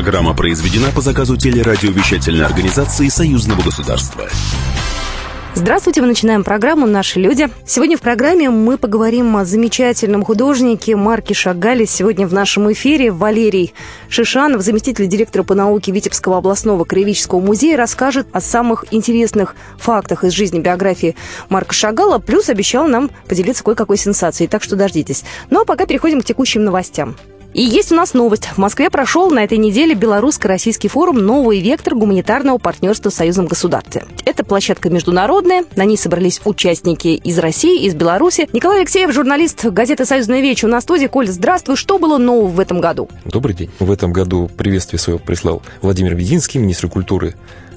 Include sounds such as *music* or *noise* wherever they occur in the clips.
Программа произведена по заказу телерадиовещательной организации Союзного государства. Здравствуйте, мы начинаем программу «Наши люди». Сегодня в программе мы поговорим о замечательном художнике Марке Шагале. Сегодня в нашем эфире Валерий Шишанов, заместитель директора по науке Витебского областного краеведческого музея, расскажет о самых интересных фактах из жизни биографии Марка Шагала, плюс обещал нам поделиться кое-какой сенсацией, так что дождитесь. Ну а пока переходим к текущим новостям. И есть у нас новость. В Москве прошел на этой неделе белорусско-российский форум «Новый вектор гуманитарного партнерства с союзом государств». Это площадка международная. На ней собрались участники из России, из Беларуси. Николай Алексеев, журналист газеты «Союзная вечь» у нас в студии. Коль, здравствуй. Что было нового в этом году? Добрый день. В этом году приветствие свое прислал Владимир Вединский, министр культуры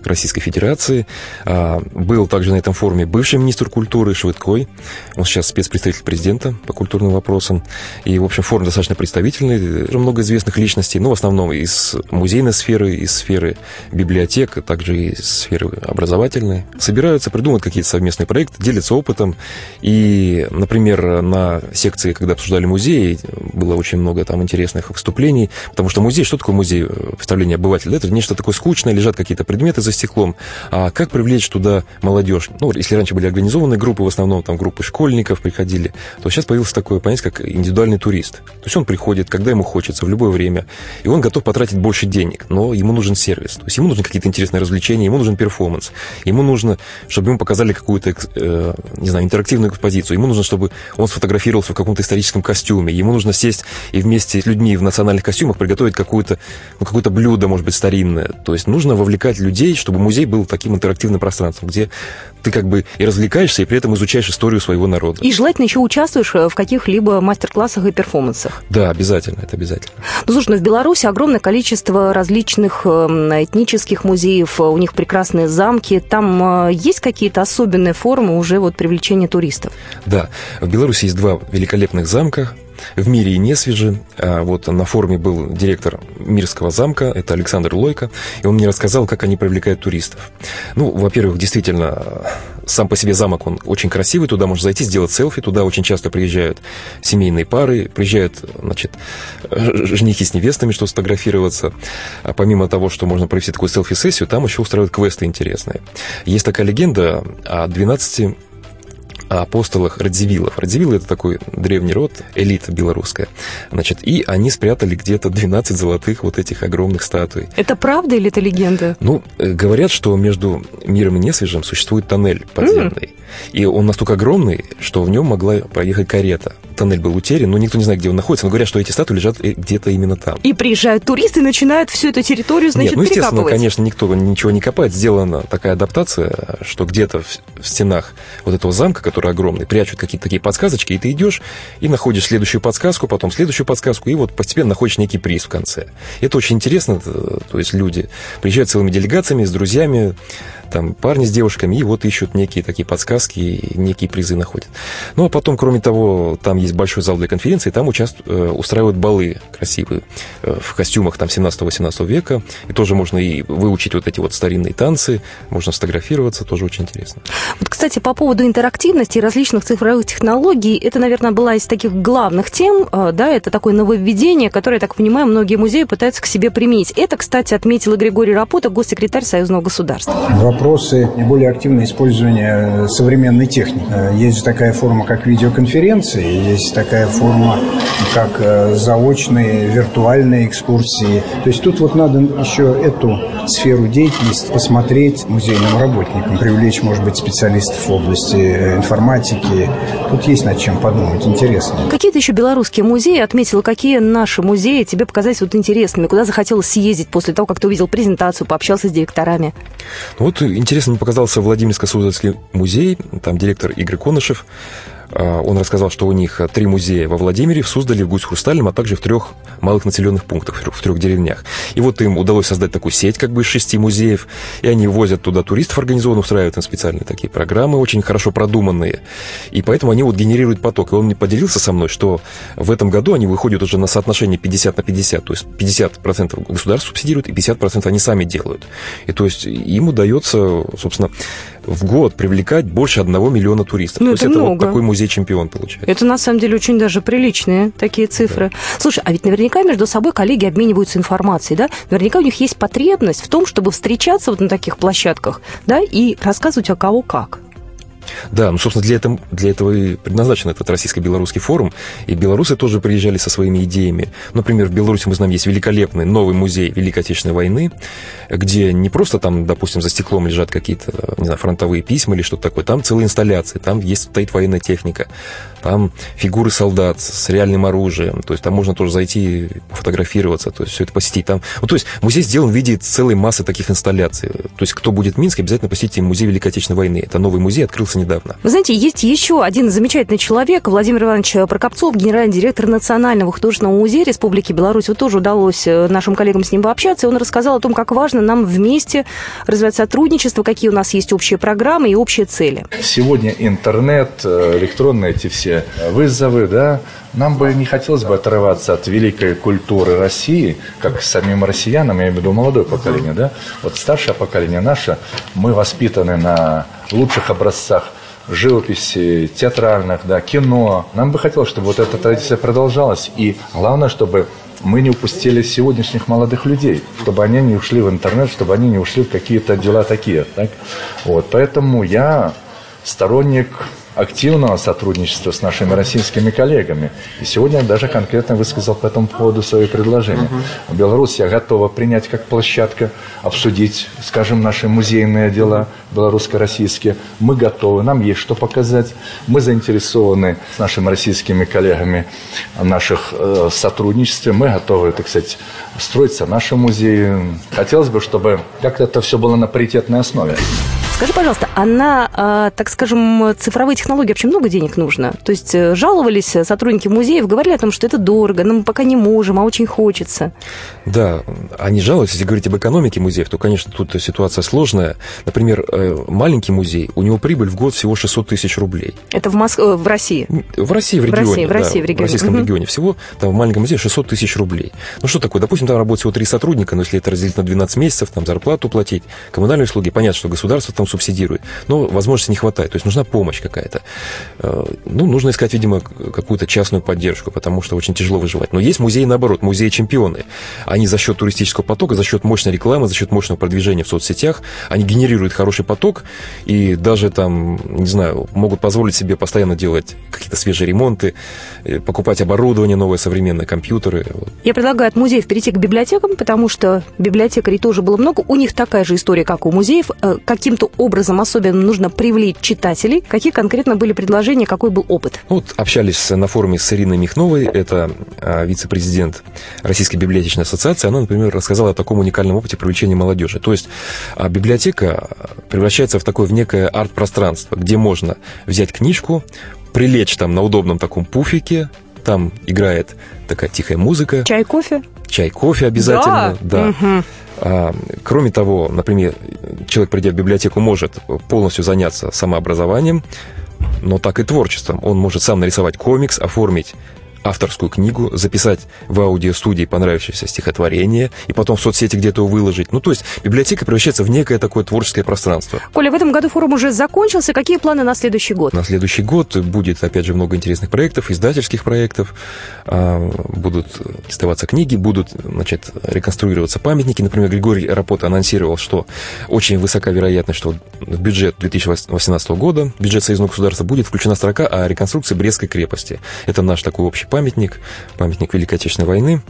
Российской Федерации. А, был также на этом форуме бывший министр культуры Швыдкой. Он сейчас спецпредставитель президента по культурным вопросам. И, в общем, форум достаточно представительный. Много известных личностей, но в основном из музейной сферы, из сферы библиотек, а также из сферы образовательной. Собираются, придумывают какие-то совместные проекты, делятся опытом. И, например, на секции, когда обсуждали музей, было очень много там интересных выступлений, потому что музей, что такое музей? Представление обывателя, это нечто такое скучное, лежат какие-то предметы за стеклом. А как привлечь туда молодежь? Ну, если раньше были организованные группы, в основном там группы школьников приходили, то сейчас появилось такое понятие, как индивидуальный турист. То есть он приходит, когда ему хочется, в любое время, и он готов потратить больше денег, но ему нужен сервис. То есть ему нужны какие-то интересные развлечения, ему нужен перформанс, ему нужно, чтобы ему показали какую-то, э, не знаю, интерактивную экспозицию, ему нужно, чтобы он сфотографировался в каком-то историческом костюме, ему нужно сесть и вместе с людьми в национальных костюмах приготовить какое-то ну, какое блюдо, может быть, старинное. То есть нужно вовлекать людей, чтобы музей был таким интерактивным пространством, где ты как бы и развлекаешься, и при этом изучаешь историю своего народа. И желательно еще участвуешь э, в каких-либо мастер-классах и перформансах. Да, обязательно, это обязательно. Ну, слушай, ну в Беларуси огромное количество различных эм, этнических музеев, у них прекрасные замки. Там э, есть какие-то особенные формы уже вот привлечения туристов? Да, в Беларуси есть два великолепных замка, в мире и не свежи. А вот на форуме был директор Мирского замка, это Александр Лойко, и он мне рассказал, как они привлекают туристов. Ну, во-первых, действительно, сам по себе замок, он очень красивый, туда можно зайти, сделать селфи, туда очень часто приезжают семейные пары, приезжают, значит, женихи с невестами, чтобы сфотографироваться. А помимо того, что можно провести такую селфи-сессию, там еще устраивают квесты интересные. Есть такая легенда о 12 апостолах Радзивиллов. Радзивиллы – это такой древний род, элита белорусская. Значит, и они спрятали где-то 12 золотых вот этих огромных статуй. Это правда или это легенда? Ну, э, говорят, что между миром и несвежим существует тоннель подземный. Mm. И он настолько огромный, что в нем могла проехать карета. Тоннель был утерян, но никто не знает, где он находится. Но говорят, что эти статуи лежат э, где-то именно там. И приезжают туристы и начинают всю эту территорию, значит, Нет, ну, естественно, конечно, никто ничего не копает. Сделана такая адаптация, что где-то в, в стенах вот этого замка, который огромный, прячут какие-то такие подсказочки, и ты идешь и находишь следующую подсказку, потом следующую подсказку, и вот постепенно находишь некий приз в конце. Это очень интересно, то есть люди приезжают целыми делегациями, с друзьями, там парни с девушками, и вот ищут некие такие подсказки, некие призы находят. Ну, а потом, кроме того, там есть большой зал для конференций, там участвуют, э, устраивают балы красивые э, в костюмах там 17-18 века, и тоже можно и выучить вот эти вот старинные танцы, можно сфотографироваться, тоже очень интересно. Вот, кстати, по поводу интерактивности и различных цифровых технологий, это, наверное, была из таких главных тем, э, да, это такое нововведение, которое, я так понимаю, многие музеи пытаются к себе применить. Это, кстати, отметил и Григорий Рапота, госсекретарь Союзного государства. Вопрос вопросы более активное использование современной техники. Есть же такая форма, как видеоконференции, есть такая форма, как э, заочные, виртуальные экскурсии. То есть тут вот надо еще эту сферу деятельности посмотреть музейным работникам, привлечь, может быть, специалистов в области э, информатики. Тут есть над чем подумать, интересно. Какие-то еще белорусские музеи отметила, какие наши музеи тебе показались вот интересными, куда захотелось съездить после того, как ты увидел презентацию, пообщался с директорами? Вот интересно мне показался Владимирско-Суздальский музей, там директор Игорь Конышев. А, он рассказал, что у них три музея во Владимире, в Суздале, в Гусь-Хрустальном, а также в трех малых населенных пунктах, в трех деревнях. И вот им удалось создать такую сеть как бы из шести музеев, и они возят туда туристов организованно, устраивают им специальные такие программы, очень хорошо продуманные. И поэтому они вот генерируют поток. И он мне поделился со мной, что в этом году они выходят уже на соотношение 50 на 50, то есть 50% государство субсидирует, и 50% они сами делают. И то есть им удается, собственно, в год привлекать больше одного миллиона туристов. Ну, То это есть много. это вот такой музей-чемпион получается. Это на самом деле очень даже приличные такие цифры. Слушай, а ведь наверняка между собой коллеги обмениваются информацией, да? Наверняка у них есть потребность в том, чтобы встречаться вот на таких площадках, да, и рассказывать о кого как. Да, ну, собственно, для этого, для этого и предназначен этот российско-белорусский форум. И белорусы тоже приезжали со своими идеями. Например, в Беларуси, мы знаем, есть великолепный новый музей Великой Отечественной войны, где не просто там, допустим, за стеклом лежат какие-то, не знаю, фронтовые письма или что-то такое. Там целые инсталляции, там есть стоит военная техника, там фигуры солдат с реальным оружием. То есть там можно тоже зайти, фотографироваться, то есть все это посетить. Там, ну, то есть музей сделан в виде целой массы таких инсталляций. То есть кто будет в Минске, обязательно посетите музей Великой Отечественной войны. Это новый музей, открылся недавно. Вы знаете, есть еще один замечательный человек, Владимир Иванович Прокопцов, генеральный директор Национального художественного музея Республики Беларусь. Вот тоже удалось э, нашим коллегам с ним пообщаться, и он рассказал о том, как важно нам вместе развивать сотрудничество, какие у нас есть общие программы и общие цели. Сегодня интернет, э, электронные эти все вызовы, да, нам бы не хотелось бы отрываться от великой культуры России, как самим россиянам, я имею в виду молодое поколение, да. Вот старшее поколение наше, мы воспитаны на лучших образцах живописи, театральных, да, кино. Нам бы хотелось, чтобы вот эта традиция продолжалась. И главное, чтобы мы не упустили сегодняшних молодых людей, чтобы они не ушли в интернет, чтобы они не ушли в какие-то дела такие. Так? Вот, поэтому я сторонник активного сотрудничества с нашими российскими коллегами. И сегодня я даже конкретно высказал по этому поводу свои предложения. Uh-huh. Беларусь я готова принять как площадка, обсудить, скажем, наши музейные дела белорусско-российские. Мы готовы, нам есть что показать. Мы заинтересованы с нашими российскими коллегами в наших э, сотрудничестве. Мы готовы, так сказать, строиться наши музеи. Хотелось бы, чтобы как-то это все было на паритетной основе. Скажи, пожалуйста, а на, так скажем, цифровые технологии вообще много денег нужно? То есть э, жаловались сотрудники музеев, говорили о том, что это дорого, но мы пока не можем, а очень хочется. Да, они жалуются. Если говорить об экономике музеев, то, конечно, тут ситуация сложная. Например, э, маленький музей, у него прибыль в год всего 600 тысяч рублей. Это в, Моск... Э, в России? В России, в регионе. В России, в, России, да, в, регионе. в российском угу. регионе. Всего там в маленьком музее 600 тысяч рублей. Ну что такое? Допустим, там работает всего три сотрудника, но если это разделить на 12 месяцев, там зарплату платить, коммунальные услуги, понятно, что государство там субсидирует. Но возможности не хватает. То есть нужна помощь какая-то. Ну, нужно искать, видимо, какую-то частную поддержку, потому что очень тяжело выживать. Но есть музеи, наоборот, музеи-чемпионы. Они за счет туристического потока, за счет мощной рекламы, за счет мощного продвижения в соцсетях, они генерируют хороший поток и даже там, не знаю, могут позволить себе постоянно делать какие-то свежие ремонты, покупать оборудование новое, современные компьютеры. Я предлагаю от музеев перейти к библиотекам, потому что библиотекарей тоже было много. У них такая же история, как у музеев. Каким-то образом особенно нужно привлечь читателей. Какие конкретно были предложения, какой был опыт? Вот общались на форуме с Ириной Михновой, это вице-президент Российской библиотечной ассоциации. Она, например, рассказала о таком уникальном опыте привлечения молодежи. То есть библиотека превращается в такое в некое арт-пространство, где можно взять книжку, прилечь там на удобном таком пуфике, там играет такая тихая музыка. Чай, кофе? Чай, кофе обязательно, да. да. Угу. А, кроме того, например, человек, придя в библиотеку, может полностью заняться самообразованием, но так и творчеством. Он может сам нарисовать комикс, оформить авторскую книгу, записать в аудиостудии понравившееся стихотворение и потом в соцсети где-то выложить. Ну, то есть библиотека превращается в некое такое творческое пространство. Коля, в этом году форум уже закончился. Какие планы на следующий год? На следующий год будет, опять же, много интересных проектов, издательских проектов. Будут издаваться книги, будут, значит, реконструироваться памятники. Например, Григорий Рапота анонсировал, что очень высока вероятность, что в бюджет 2018 года, бюджет союзного государства, будет включена строка о реконструкции Брестской крепости. Это наш такой общий памятник, памятник Великой Отечественной войны.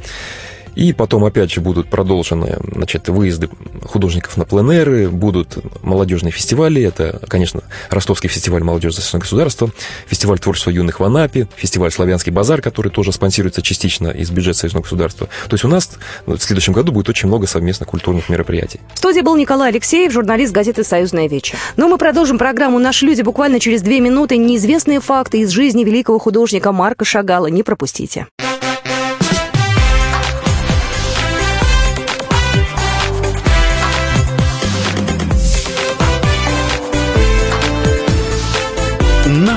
И потом, опять же, будут продолжены значит, выезды художников на пленеры, будут молодежные фестивали. Это, конечно, Ростовский фестиваль молодежи за государства, фестиваль творчества юных в Анапе, фестиваль Славянский базар, который тоже спонсируется частично из бюджета союзного государства. То есть у нас в следующем году будет очень много совместных культурных мероприятий. В студии был Николай Алексеев, журналист газеты «Союзная вечер». Но мы продолжим программу «Наши люди» буквально через две минуты. Неизвестные факты из жизни великого художника Марка Шагала. Не пропустите.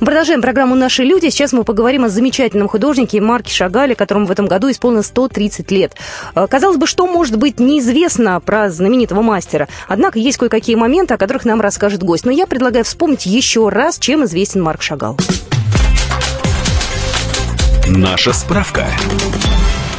Продолжаем программу «Наши люди». Сейчас мы поговорим о замечательном художнике Марке Шагале, которому в этом году исполнилось 130 лет. Э, казалось бы, что может быть неизвестно про знаменитого мастера? Однако есть кое-какие моменты, о которых нам расскажет гость. Но я предлагаю вспомнить еще раз, чем известен Марк Шагал. Наша справка.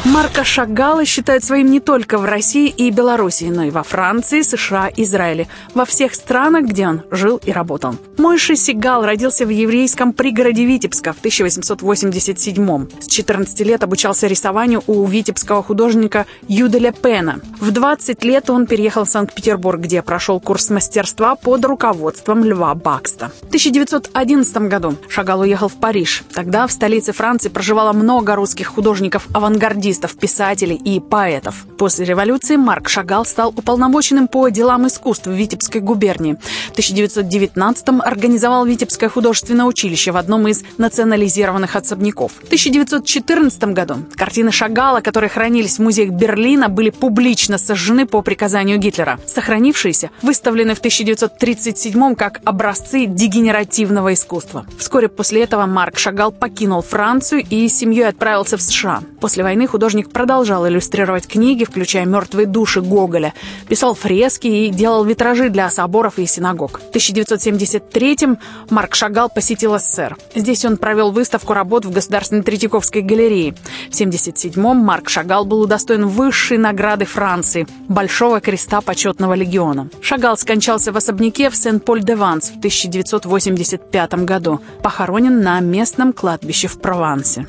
Марка Шагала считают своим не только в России и Беларуси, но и во Франции, США, Израиле, во всех странах, где он жил и работал. Мойши Сигал родился в еврейском пригороде Витебска в 1887 С 14 лет обучался рисованию у витебского художника Юделя Пена. В 20 лет он переехал в Санкт-Петербург, где прошел курс мастерства под руководством Льва Бакста. В 1911 году Шагал уехал в Париж. Тогда в столице Франции проживало много русских художников-авангардистов, артистов, писателей и поэтов. После революции Марк Шагал стал уполномоченным по делам искусств в Витебской губернии. В 1919-м организовал Витебское художественное училище в одном из национализированных особняков. В 1914 году картины Шагала, которые хранились в музеях Берлина, были публично сожжены по приказанию Гитлера. Сохранившиеся выставлены в 1937 как образцы дегенеративного искусства. Вскоре после этого Марк Шагал покинул Францию и семьей отправился в США. После войны художник художник продолжал иллюстрировать книги, включая «Мертвые души» Гоголя, писал фрески и делал витражи для соборов и синагог. В 1973-м Марк Шагал посетил СССР. Здесь он провел выставку работ в Государственной Третьяковской галерее. В 1977-м Марк Шагал был удостоен высшей награды Франции – Большого креста почетного легиона. Шагал скончался в особняке в Сен-Поль-де-Ванс в 1985 году, похоронен на местном кладбище в Провансе.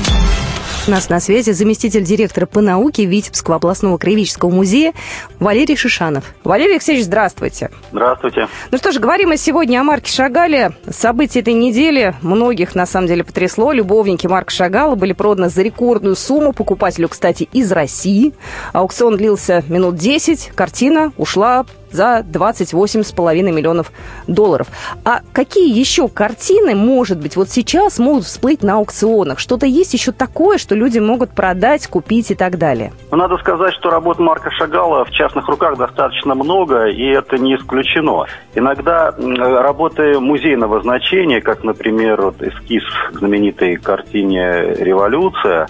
У нас на связи заместитель директора по науке Витебского областного краеведческого музея Валерий Шишанов. Валерий Алексеевич, здравствуйте. Здравствуйте. Ну что ж, говорим мы сегодня о Марке Шагале. События этой недели многих, на самом деле, потрясло. Любовники Марка Шагала были проданы за рекордную сумму. Покупателю, кстати, из России. Аукцион длился минут 10. Картина ушла за 28,5 миллионов долларов. А какие еще картины, может быть, вот сейчас могут всплыть на аукционах? Что-то есть еще такое, что люди могут продать, купить и так далее? Ну, надо сказать, что работ Марка Шагала в частных руках достаточно много, и это не исключено. Иногда работы музейного значения, как, например, вот эскиз знаменитой картине «Революция»,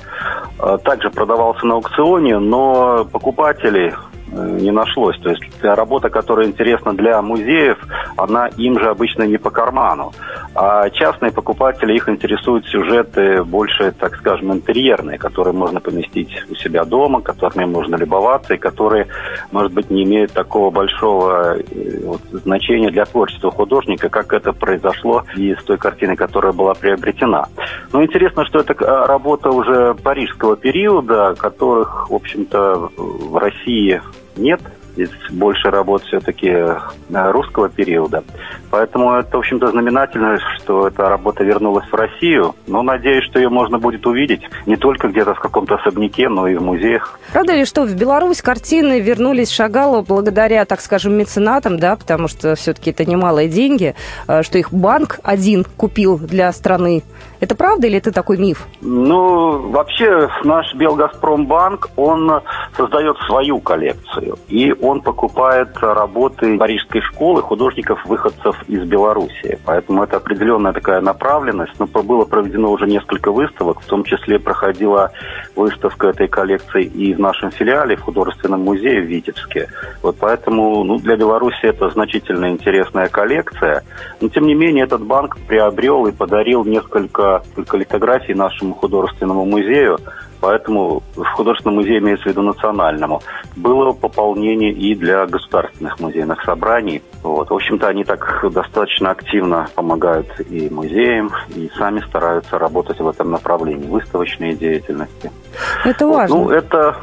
э, также продавался на аукционе, но покупателей Э, не нашлось. То есть работа, которая интересна для музеев, она им же обычно не по карману. А частные покупатели, их интересуют сюжеты больше, так скажем, интерьерные, которые можно поместить у себя дома, которыми можно любоваться, и которые, может быть, не имеют такого большого э, вот, значения для творчества художника, как это произошло и с той картиной, которая была приобретена. Но интересно, что это э, работа уже парижского периода, которых, в общем-то, в России нет. Здесь больше работ все-таки русского периода. Поэтому это, в общем-то, знаменательно, что эта работа вернулась в Россию. Но надеюсь, что ее можно будет увидеть не только где-то в каком-то особняке, но и в музеях. Правда ли, что в Беларусь картины вернулись Шагалу благодаря, так скажем, меценатам, да, потому что все-таки это немалые деньги, э, что их банк один купил для страны это правда или это такой миф? Ну, вообще наш Белгазпромбанк, он создает свою коллекцию. И он покупает работы парижской школы художников-выходцев из Беларуси. Поэтому это определенная такая направленность. Но было проведено уже несколько выставок, в том числе проходила выставка этой коллекции и в нашем филиале, в художественном музее в Витебске. Вот поэтому ну, для Беларуси это значительно интересная коллекция. Но тем не менее этот банк приобрел и подарил несколько только, литографий нашему художественному музею, поэтому в художественном музее имеется в виду национальному. Было пополнение и для государственных музейных собраний. Вот. В общем-то, они так достаточно активно помогают и музеям, и сами стараются работать в этом направлении, выставочной деятельности. Это важно. Вот. Ну, это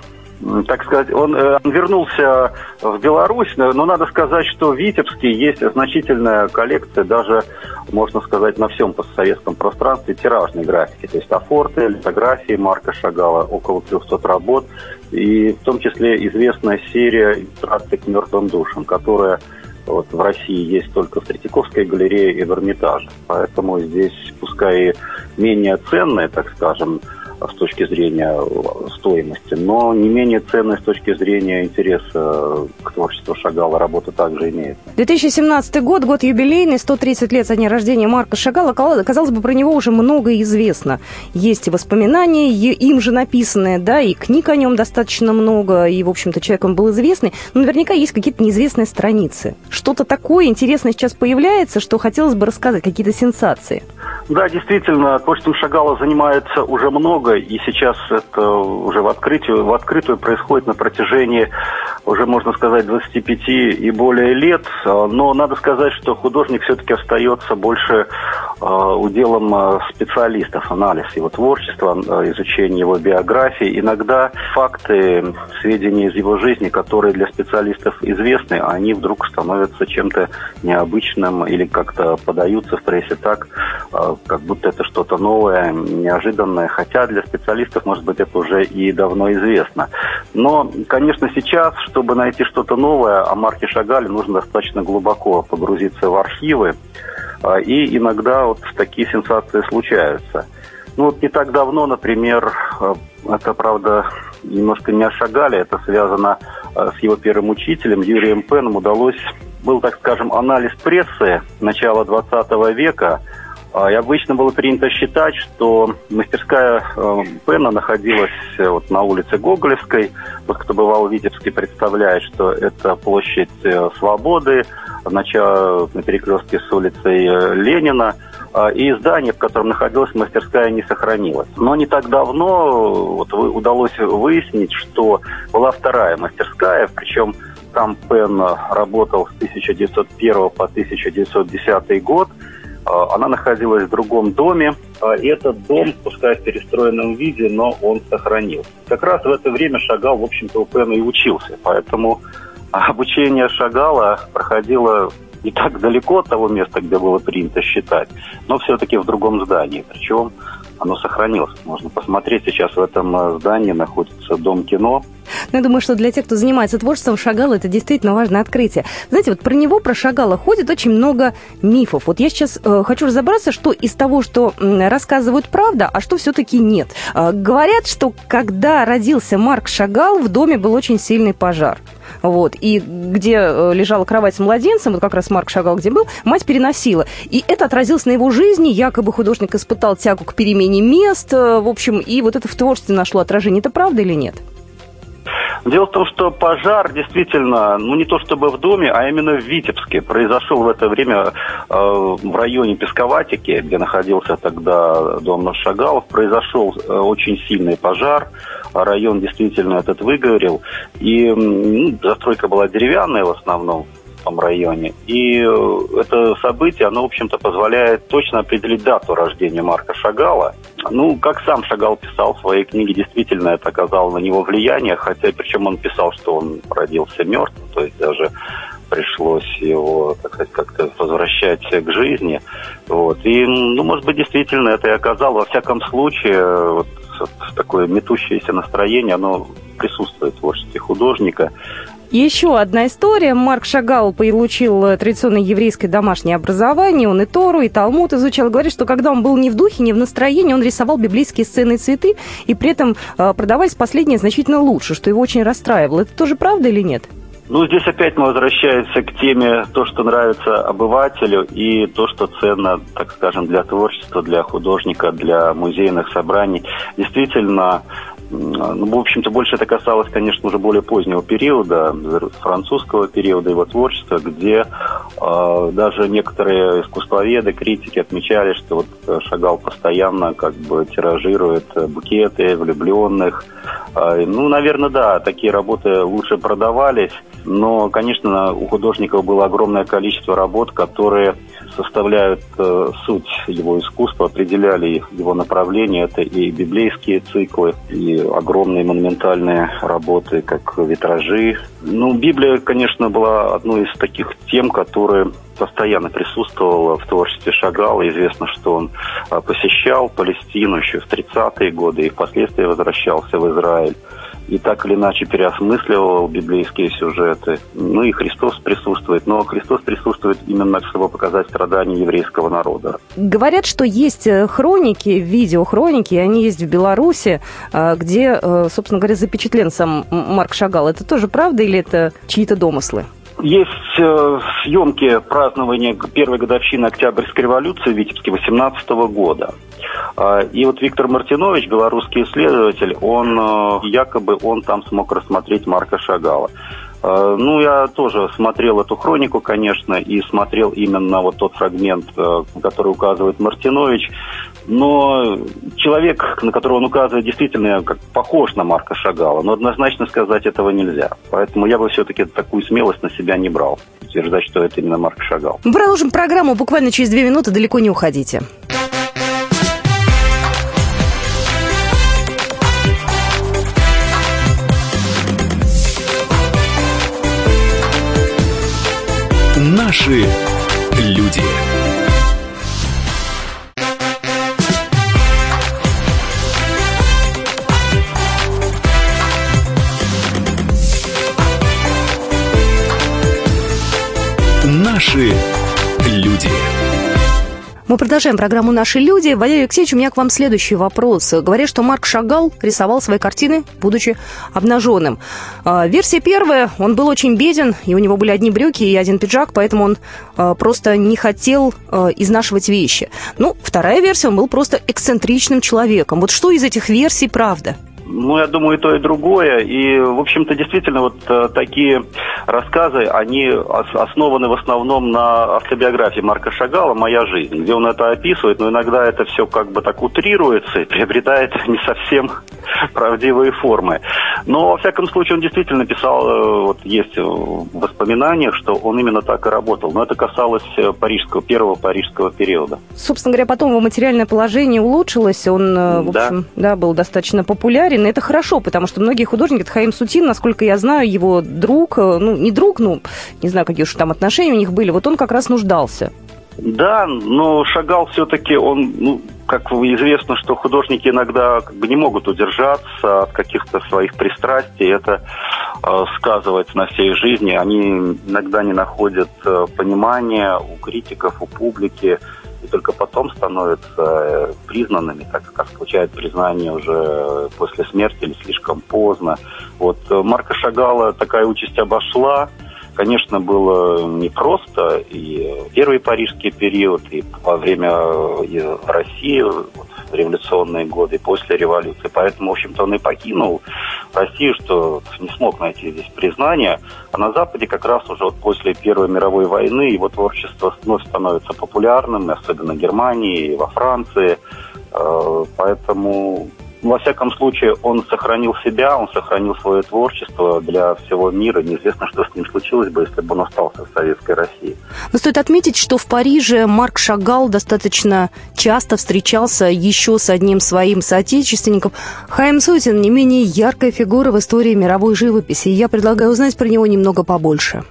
так сказать, он, э, он вернулся в Беларусь, но надо сказать, что в Витебске есть значительная коллекция, даже, можно сказать, на всем постсоветском пространстве тиражной графики. То есть афорты, литографии Марка Шагала, около 300 работ, и в том числе известная серия иллюстраций к мертвым душам, которая вот, в России есть только в Третьяковской галерее и в Эрмитаже. Поэтому здесь, пускай и менее ценные, так скажем, с точки зрения стоимости, но не менее ценной с точки зрения интереса к творчеству Шагала работа также имеет. 2017 год, год юбилейный, 130 лет со дня рождения Марка Шагала. Казалось бы, про него уже много известно. Есть и воспоминания, им же написанные, да, и книг о нем достаточно много, и, в общем-то, человек он был известный, но наверняка есть какие-то неизвестные страницы. Что-то такое интересное сейчас появляется, что хотелось бы рассказать, какие-то сенсации. Да, действительно, творчеством Шагала занимается уже много, и сейчас это уже в открытию, в открытую происходит на протяжении, уже можно сказать, 25 и более лет. Но надо сказать, что художник все-таки остается больше э, уделом э, специалистов, анализ его творчества, изучение его биографии. Иногда факты, сведения из его жизни, которые для специалистов известны, они вдруг становятся чем-то необычным или как-то подаются в прессе так, как будто это что-то новое, неожиданное, хотя для специалистов, может быть, это уже и давно известно. Но, конечно, сейчас, чтобы найти что-то новое о Марке Шагале, нужно достаточно глубоко погрузиться в архивы, а, и иногда вот такие сенсации случаются. Ну вот не так давно, например, а, это, правда, немножко не о Шагале, это связано а, с его первым учителем Юрием Пеном, удалось, был, так скажем, анализ прессы начала 20 века, и обычно было принято считать, что мастерская э, Пена находилась э, вот на улице Гоголевской. Вот кто бывал в Витебске, представляет, что это площадь э, Свободы, начало на перекрестке с улицей Ленина. И здание, в котором находилась мастерская, не сохранилось. Но не так давно вот, удалось выяснить, что была вторая мастерская, причем там Пен работал с 1901 по 1910 год – а, она находилась в другом доме, а, этот дом, пускай в перестроенном виде, но он сохранился. Как раз в это время Шагал, в общем-то, у Пена и учился, поэтому обучение Шагала проходило не так далеко от того места, где было принято считать, но все-таки в другом здании. Причем оно сохранилось. Можно посмотреть, сейчас в этом э, здании находится Дом кино. Ну, я думаю, что для тех, кто занимается творчеством, Шагал это действительно важное открытие. Знаете, вот про него, про Шагала ходит очень много мифов. Вот я сейчас э, хочу разобраться, что из того, что рассказывают, правда, а что все-таки нет. Э, говорят, что когда родился Марк Шагал, в доме был очень сильный пожар вот, и где э, лежала кровать с младенцем, вот как раз Марк Шагал где был, мать переносила. И это отразилось на его жизни, якобы художник испытал тягу к перемене мест, э, в общем, и вот это в творчестве нашло отражение. Это правда или нет? Дело в том, что пожар действительно, ну не то чтобы в доме, а именно в Витебске. Произошел в это время э, в районе Песковатики, где находился тогда дом Шагалов, произошел э, очень сильный пожар. Район действительно этот выгорел. И ну, застройка была деревянная в основном, том районе. И э, это событие, оно, в общем-то, позволяет точно определить дату рождения Марка Шагала. Ну, как сам Шагал писал в своей книге, действительно это оказало на него влияние, хотя причем он писал, что он родился мертвым, то есть даже пришлось его, так сказать, как-то возвращать к жизни. Вот. И, ну, может быть, действительно это и оказало. Во всяком случае, вот, вот такое метущееся настроение, оно присутствует в творчестве художника. Еще одна история. Марк Шагал получил э, традиционное еврейское домашнее образование. Он и Тору, и Талмуд изучал. Говорит, что когда он был не в духе, не в настроении, он рисовал библейские сцены и цветы, и при этом э, продавались последние значительно лучше, что его очень расстраивало. Это тоже правда или нет? Ну, здесь опять мы возвращаемся к теме то, что нравится обывателю, и то, что ценно, так скажем, для творчества, для художника, для музейных собраний. Действительно, ну, в общем-то, больше это касалось, конечно, уже более позднего периода, французского периода его творчества, где э, даже некоторые искусствоведы, критики отмечали, что вот Шагал постоянно как бы тиражирует букеты влюбленных. Э, ну, наверное, да, такие работы лучше продавались, но, конечно, у художников было огромное количество работ, которые составляют э, суть его искусства, определяли его направление. Это и библейские циклы, и огромные монументальные работы, как витражи. Ну, Библия, конечно, была одной из таких тем, которые постоянно присутствовала в творчестве Шагала. Известно, что он а, посещал Палестину еще в 30-е годы и впоследствии возвращался в Израиль. И так или иначе переосмысливал библейские сюжеты. Ну и Христос присутствует, но Христос присутствует именно, чтобы показать страдания еврейского народа. Говорят, что есть э, хроники, видеохроники, они есть в Беларуси, э, где, э, собственно говоря, запечатлен сам Марк Шагал. Это тоже правда или это чьи-то домыслы? Есть э, съемки празднования первой годовщины Октябрьской революции в Витебске 18 года. Э, и вот Виктор Мартинович, белорусский исследователь, он э, якобы он там смог рассмотреть Марка Шагала. Э, ну, я тоже смотрел эту хронику, конечно, и смотрел именно вот тот фрагмент, э, который указывает Мартинович. Но человек, на которого он указывает, действительно как похож на Марка Шагала. Но однозначно сказать этого нельзя. Поэтому я бы все-таки такую смелость на себя не брал. Утверждать, что это именно Марк Шагал. Мы продолжим программу буквально через две минуты. Далеко не уходите. Наши люди. Мы продолжаем программу «Наши люди». Валерий Алексеевич, у меня к вам следующий вопрос. Говорят, что Марк Шагал рисовал свои картины, будучи обнаженным. А, версия первая, он был очень беден, и у него были одни брюки и один пиджак, поэтому он а, просто не хотел а, изнашивать вещи. Ну, вторая версия, он был просто эксцентричным человеком. Вот что из этих версий правда? Ну, я думаю, и то, и другое. И, в общем-то, действительно, вот э, такие рассказы, они ос- основаны в основном на автобиографии Марка Шагала «Моя жизнь», где он это описывает, но иногда это все как бы так утрируется и приобретает не совсем правдивые формы. Но, во всяком случае, он действительно писал, э, вот есть в воспоминаниях, что он именно так и работал. Но это касалось э, парижского, первого парижского периода. Собственно говоря, потом его материальное положение улучшилось, он, в Да. общем, да, был достаточно популярен, и это хорошо, потому что многие художники, это Хаим Сутин, насколько я знаю, его друг, э, ну, не друг, ну, не знаю, какие уж там отношения у них были, вот он как раз нуждался. Да, но Шагал все-таки, он, ну, как известно, что художники иногда как бы не могут удержаться от каких-то своих пристрастий. Это э, сказывается на всей жизни. Они иногда не находят э, понимания у критиков, у публики, и только потом становятся э, признанными, так как получают признание уже после смерти или слишком поздно. Вот э, Марка Шагала такая участь обошла. Конечно, было непросто и первый парижский период, и во время э, России, в революционные годы, и после революции. Поэтому, в общем-то, он и покинул Россию, что не смог найти здесь признания. А на Западе как раз уже вот после Первой мировой войны его творчество вновь становится популярным, особенно в Германии и во Франции. Э, Поэтому во всяком случае, он сохранил себя, он сохранил свое творчество для всего мира. Неизвестно, что с ним случилось бы, если бы он остался в Советской России. Но стоит отметить, что в Париже Марк Шагал достаточно часто встречался еще с одним своим соотечественником. Хайм Сутин не менее яркая фигура в истории мировой живописи. И я предлагаю узнать про него немного побольше.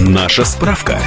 Наша справка.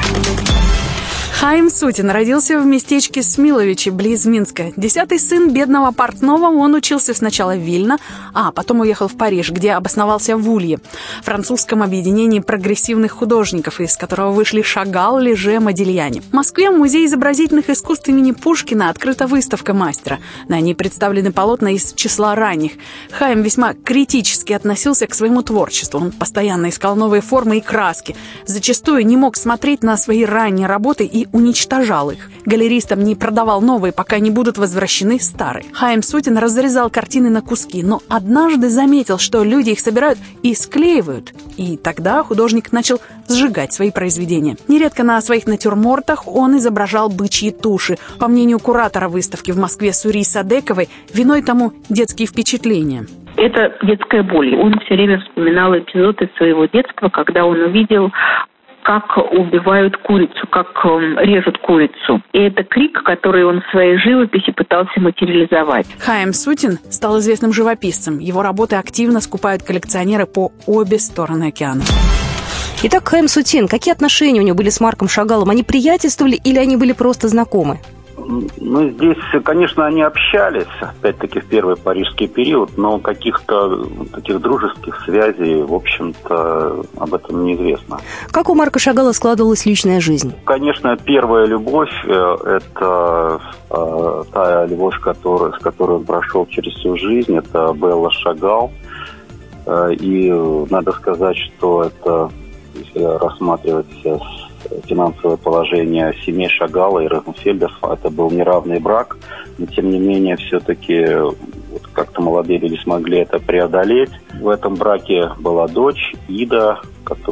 Хаим Сутин родился в местечке Смиловичи, близ Минска. Десятый сын бедного портного, он учился сначала в Вильно, а потом уехал в Париж, где обосновался в Улье, французском объединении прогрессивных художников, из которого вышли Шагал, Леже, Модильяни. В Москве в Музее изобразительных искусств имени Пушкина открыта выставка мастера. На ней представлены полотна из числа ранних. Хаим весьма критически относился к своему творчеству. Он постоянно искал новые формы и краски. Зачастую не мог смотреть на свои ранние работы и уничтожал их. Галеристам не продавал новые, пока не будут возвращены старые. Хайм Сутин разрезал картины на куски, но однажды заметил, что люди их собирают и склеивают. И тогда художник начал сжигать свои произведения. Нередко на своих натюрмортах он изображал бычьи туши. По мнению куратора выставки в Москве Сури Садековой, виной тому детские впечатления. Это детская боль. Он все время вспоминал эпизод из своего детства, когда он увидел как убивают курицу, как эм, режут курицу. И это крик, который он в своей живописи пытался материализовать. Хаим Сутин стал известным живописцем. Его работы активно скупают коллекционеры по обе стороны океана. Итак, Хайм Сутин, какие отношения у него были с Марком Шагалом? Они приятельствовали или они были просто знакомы? Ну, здесь, конечно, они общались, опять-таки, в первый парижский период, но каких-то таких дружеских связей, в общем-то, об этом неизвестно. Как у Марка Шагала складывалась личная жизнь? Конечно, первая любовь э, – это э, та любовь, которая, с которой он прошел через всю жизнь, это Белла Шагал. Э, и надо сказать, что это, если рассматривать финансовое положение семей Шагала и Розенфельдов. Это был неравный брак, но тем не менее все-таки вот как-то молодые люди смогли это преодолеть. В этом браке была дочь Ида,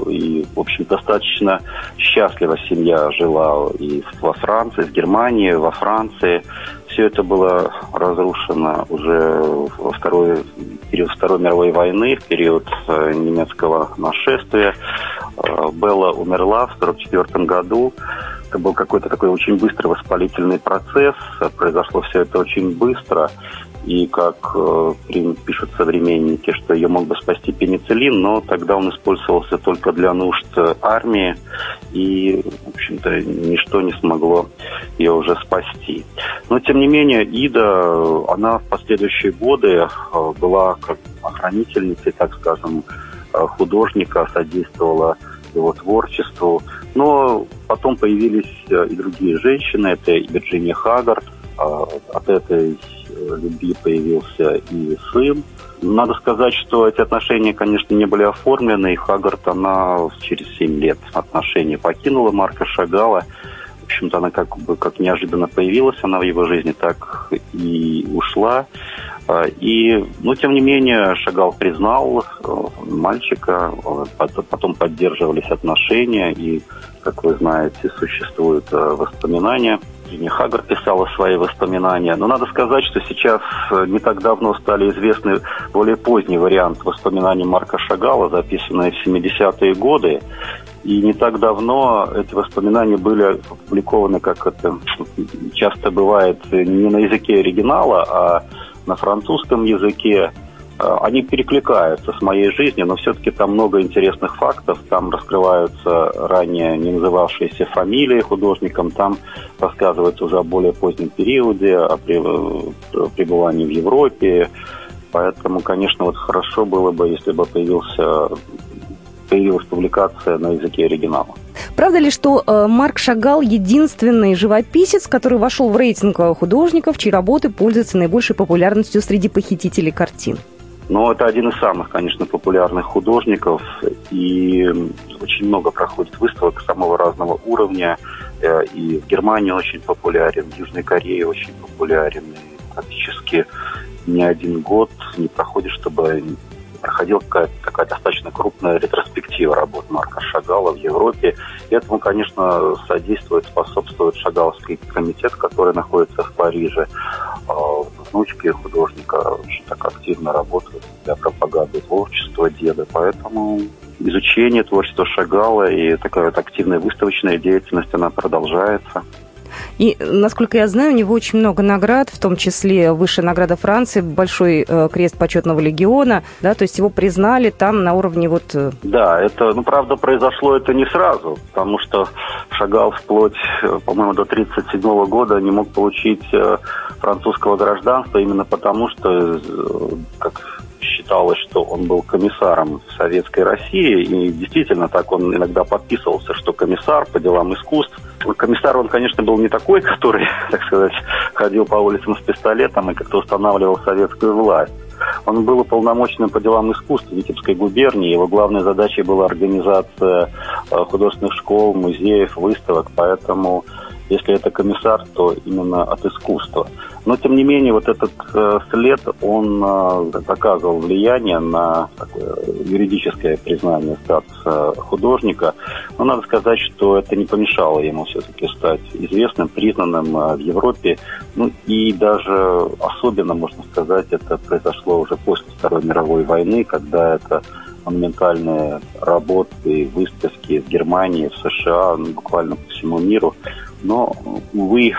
и, в общем, достаточно счастлива семья жила и во Франции, в Германии, во Франции. Все это было разрушено уже во второй период Второй мировой войны, в период э, немецкого нашествия. Э, Белла умерла в 1944 году. Это был какой-то такой очень быстрый воспалительный процесс. Произошло все это очень быстро. И как э, пишут современники, что ее мог бы спасти пенициллин, но тогда он использовался только для нужд армии, и, в общем-то, ничто не смогло ее уже спасти. Но, тем не менее, Ида, она в последующие годы э, была как охранительницей, так скажем, э, художника, содействовала его творчеству. Но потом появились э, и другие женщины, это Вирджиния Хаггард, от этой любви появился и сын. Надо сказать, что эти отношения, конечно, не были оформлены, и Хаггард, она через 7 лет отношений покинула Марка Шагала. В общем-то, она как бы как неожиданно появилась, она в его жизни так и ушла. А, и, но тем не менее, Шагал признал э, мальчика, э, потом поддерживались отношения, и, как вы знаете, существуют э, воспоминания – Вирджиния Хаггар писала свои воспоминания. Но надо сказать, что сейчас э, не так давно стали известны более поздний вариант воспоминаний Марка Шагала, записанные в 70-е годы. И не так давно эти воспоминания были опубликованы, как это часто бывает, не на языке оригинала, а на французском языке. Э, они перекликаются с моей жизнью, но все-таки там много интересных фактов. Там раскрываются ранее не называвшиеся фамилии художникам, там рассказывается уже о более позднем периоде, о пребывании в Европе. Поэтому, конечно, вот хорошо было бы, если бы появился появилась публикация на языке оригинала. Правда ли, что э, Марк Шагал единственный живописец, который вошел в рейтинг художников, чьи работы пользуются наибольшей популярностью среди похитителей картин? Но это один из самых, конечно, популярных художников, и очень много проходит выставок самого разного уровня. Э, и в Германии очень популярен, в Южной Корее очень популярен. И практически ни один год не проходит, чтобы проходила какая-то такая достаточно крупная ретроспектива работ Марка Шагала в Европе. И этому, конечно, содействует, способствует Шагаловский комитет, который находится в Париже. Внучки художника очень так активно работают для пропаганды творчества деда. Поэтому изучение творчества Шагала и такая вот активная выставочная деятельность, она продолжается. И, насколько я знаю, у него очень много наград, в том числе высшая награда Франции, большой э, крест почетного легиона, да, то есть его признали там на уровне вот... Э, да, это, ну, правда, произошло это не сразу, потому что Шагал вплоть, э, по-моему, до 1937 года не мог получить французского гражданства именно потому, что, как считалось, что он был комиссаром Советской России, и действительно так он иногда подписывался, что комиссар по делам искусств. Комиссар он, конечно, был не такой, *laughs* который, так сказать, ходил по улицам с пистолетом и как-то устанавливал советскую власть. Он был уполномоченным по делам искусств Витебской губернии. Его главной задачей была организация э, художественных школ, музеев, выставок. Поэтому если это комиссар, то именно от искусства. Но, тем не менее, вот этот э, след, он э, оказывал влияние на такое юридическое признание статуса художника. Но надо сказать, что это не помешало ему все-таки стать известным, признанным э, в Европе. Ну и даже особенно, можно сказать, это произошло уже после Второй мировой войны, когда это монументальные работы, выставки в Германии, в США, ну, буквально по всему миру – но, увы,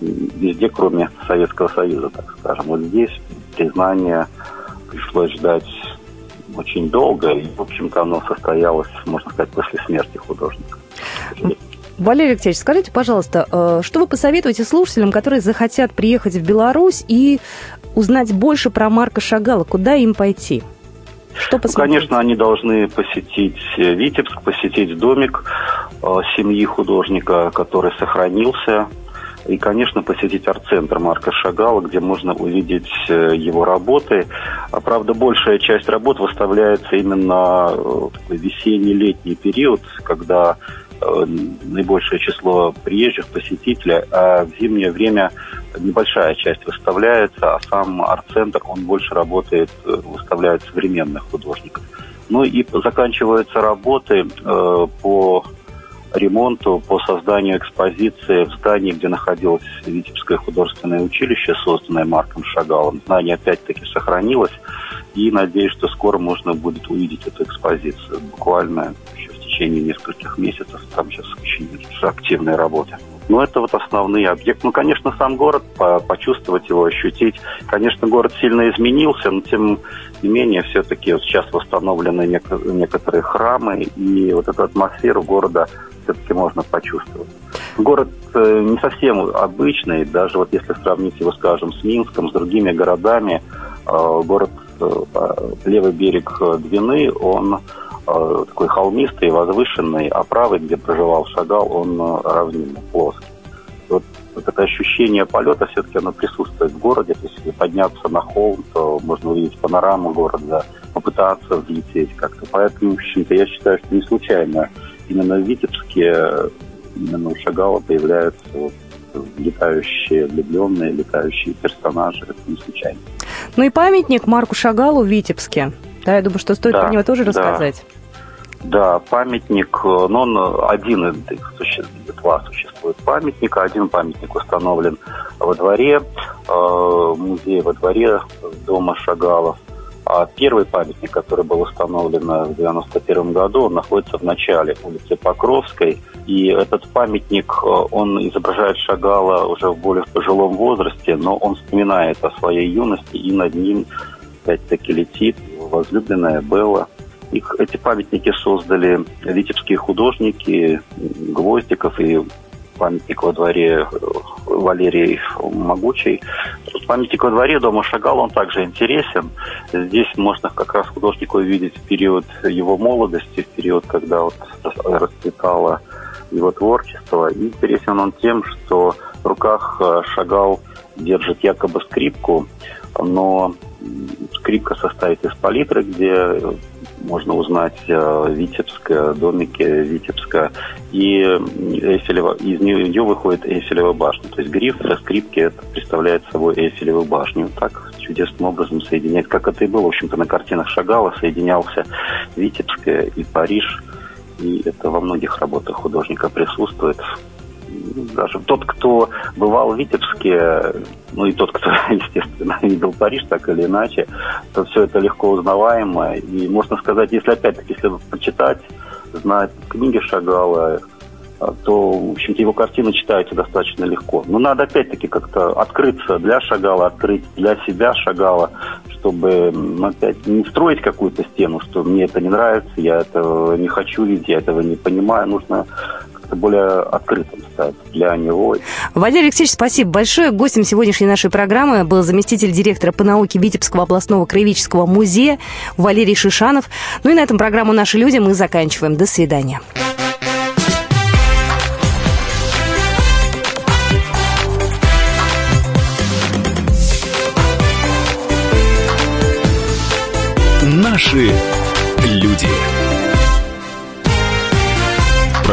везде, кроме Советского Союза, так скажем. Вот здесь признание пришлось ждать очень долго, и, в общем-то, оно состоялось, можно сказать, после смерти художника. Валерий Алексеевич, скажите, пожалуйста, э, что вы посоветуете слушателям, которые захотят приехать в Беларусь и узнать больше про Марка Шагала? Куда им пойти? Что ну, Конечно, они должны посетить э, Витебск, посетить домик э, семьи художника, который сохранился. И, конечно, посетить арт-центр Марка Шагала, где можно увидеть э, его работы. А, правда, большая часть работ выставляется именно в такой весенний-летний период, когда Э, наибольшее число приезжих посетителей, а в зимнее время небольшая часть выставляется, а сам арт-центр, он больше работает, э, выставляет современных художников. Ну и заканчиваются работы э, по ремонту, по созданию экспозиции в здании, где находилось Витебское художественное училище, созданное Марком Шагалом. Здание опять-таки сохранилось, и надеюсь, что скоро можно будет увидеть эту экспозицию. Буквально течение нескольких месяцев. Там сейчас очень активная работа. Но это вот основные объекты. Ну, конечно, сам город, по почувствовать его, ощутить. Конечно, город сильно изменился, но тем не менее, все-таки вот сейчас восстановлены нек- некоторые храмы, и вот эту атмосферу города все-таки можно почувствовать. Город э, не совсем обычный, даже вот если сравнить его, скажем, с Минском, с другими городами, э, город э, левый берег Двины, он такой холмистый, возвышенный, а правый, где проживал Шагал, он равнинный, плоский. Вот, вот это ощущение полета все-таки оно присутствует в городе. То есть если подняться на холм, то можно увидеть панораму города, попытаться взлететь как-то. Поэтому, в общем-то, я считаю, что не случайно именно в Витебске, именно у Шагала появляются вот летающие влюбленные, летающие персонажи. Это не случайно. Ну и памятник Марку Шагалу в Витебске. Да, я думаю, что стоит да, про него тоже рассказать. Да, памятник, но он один из два существует памятника. Один памятник установлен во дворе, э, музее во дворе дома Шагалов. А первый памятник, который был установлен в 91 году, он находится в начале улицы Покровской. И этот памятник, э, он изображает Шагала уже в более пожилом возрасте, но он вспоминает о своей юности, и над ним опять-таки летит возлюбленная Белла. Их, эти памятники создали витебские художники Гвоздиков и памятник во дворе э, Валерий Могучий. Памятник во дворе дома Шагал, он также интересен. Здесь можно как раз художника увидеть период его молодости, период, когда вот расцветало его творчество. И интересен он тем, что в руках э, Шагал держит якобы скрипку, но скрипка состоит из палитры, где можно узнать э, Витебское, домики Витебска, и Эйфелева, из нее выходит Эйфелева башня. То есть гриф со скрипки это представляет собой Эйфелеву башню. Так чудесным образом соединяет, как это и было, в общем-то, на картинах Шагала соединялся Витебское и Париж. И это во многих работах художника присутствует даже тот, кто бывал в Витебске, ну и тот, кто, *laughs* естественно, видел Париж так или иначе, то все это легко узнаваемо. И можно сказать, если опять-таки, если почитать, знать книги Шагала, то, в общем-то, его картины читаются достаточно легко. Но надо опять-таки как-то открыться для Шагала, открыть для себя Шагала, чтобы опять не строить какую-то стену, что мне это не нравится, я этого не хочу видеть, я этого не понимаю. Нужно как-то более открытым стать для него. Валерий Алексеевич, спасибо большое. Гостем сегодняшней нашей программы был заместитель директора по науке Витебского областного краеведческого музея Валерий Шишанов. Ну и на этом программу «Наши люди» мы заканчиваем. До свидания. Наши люди.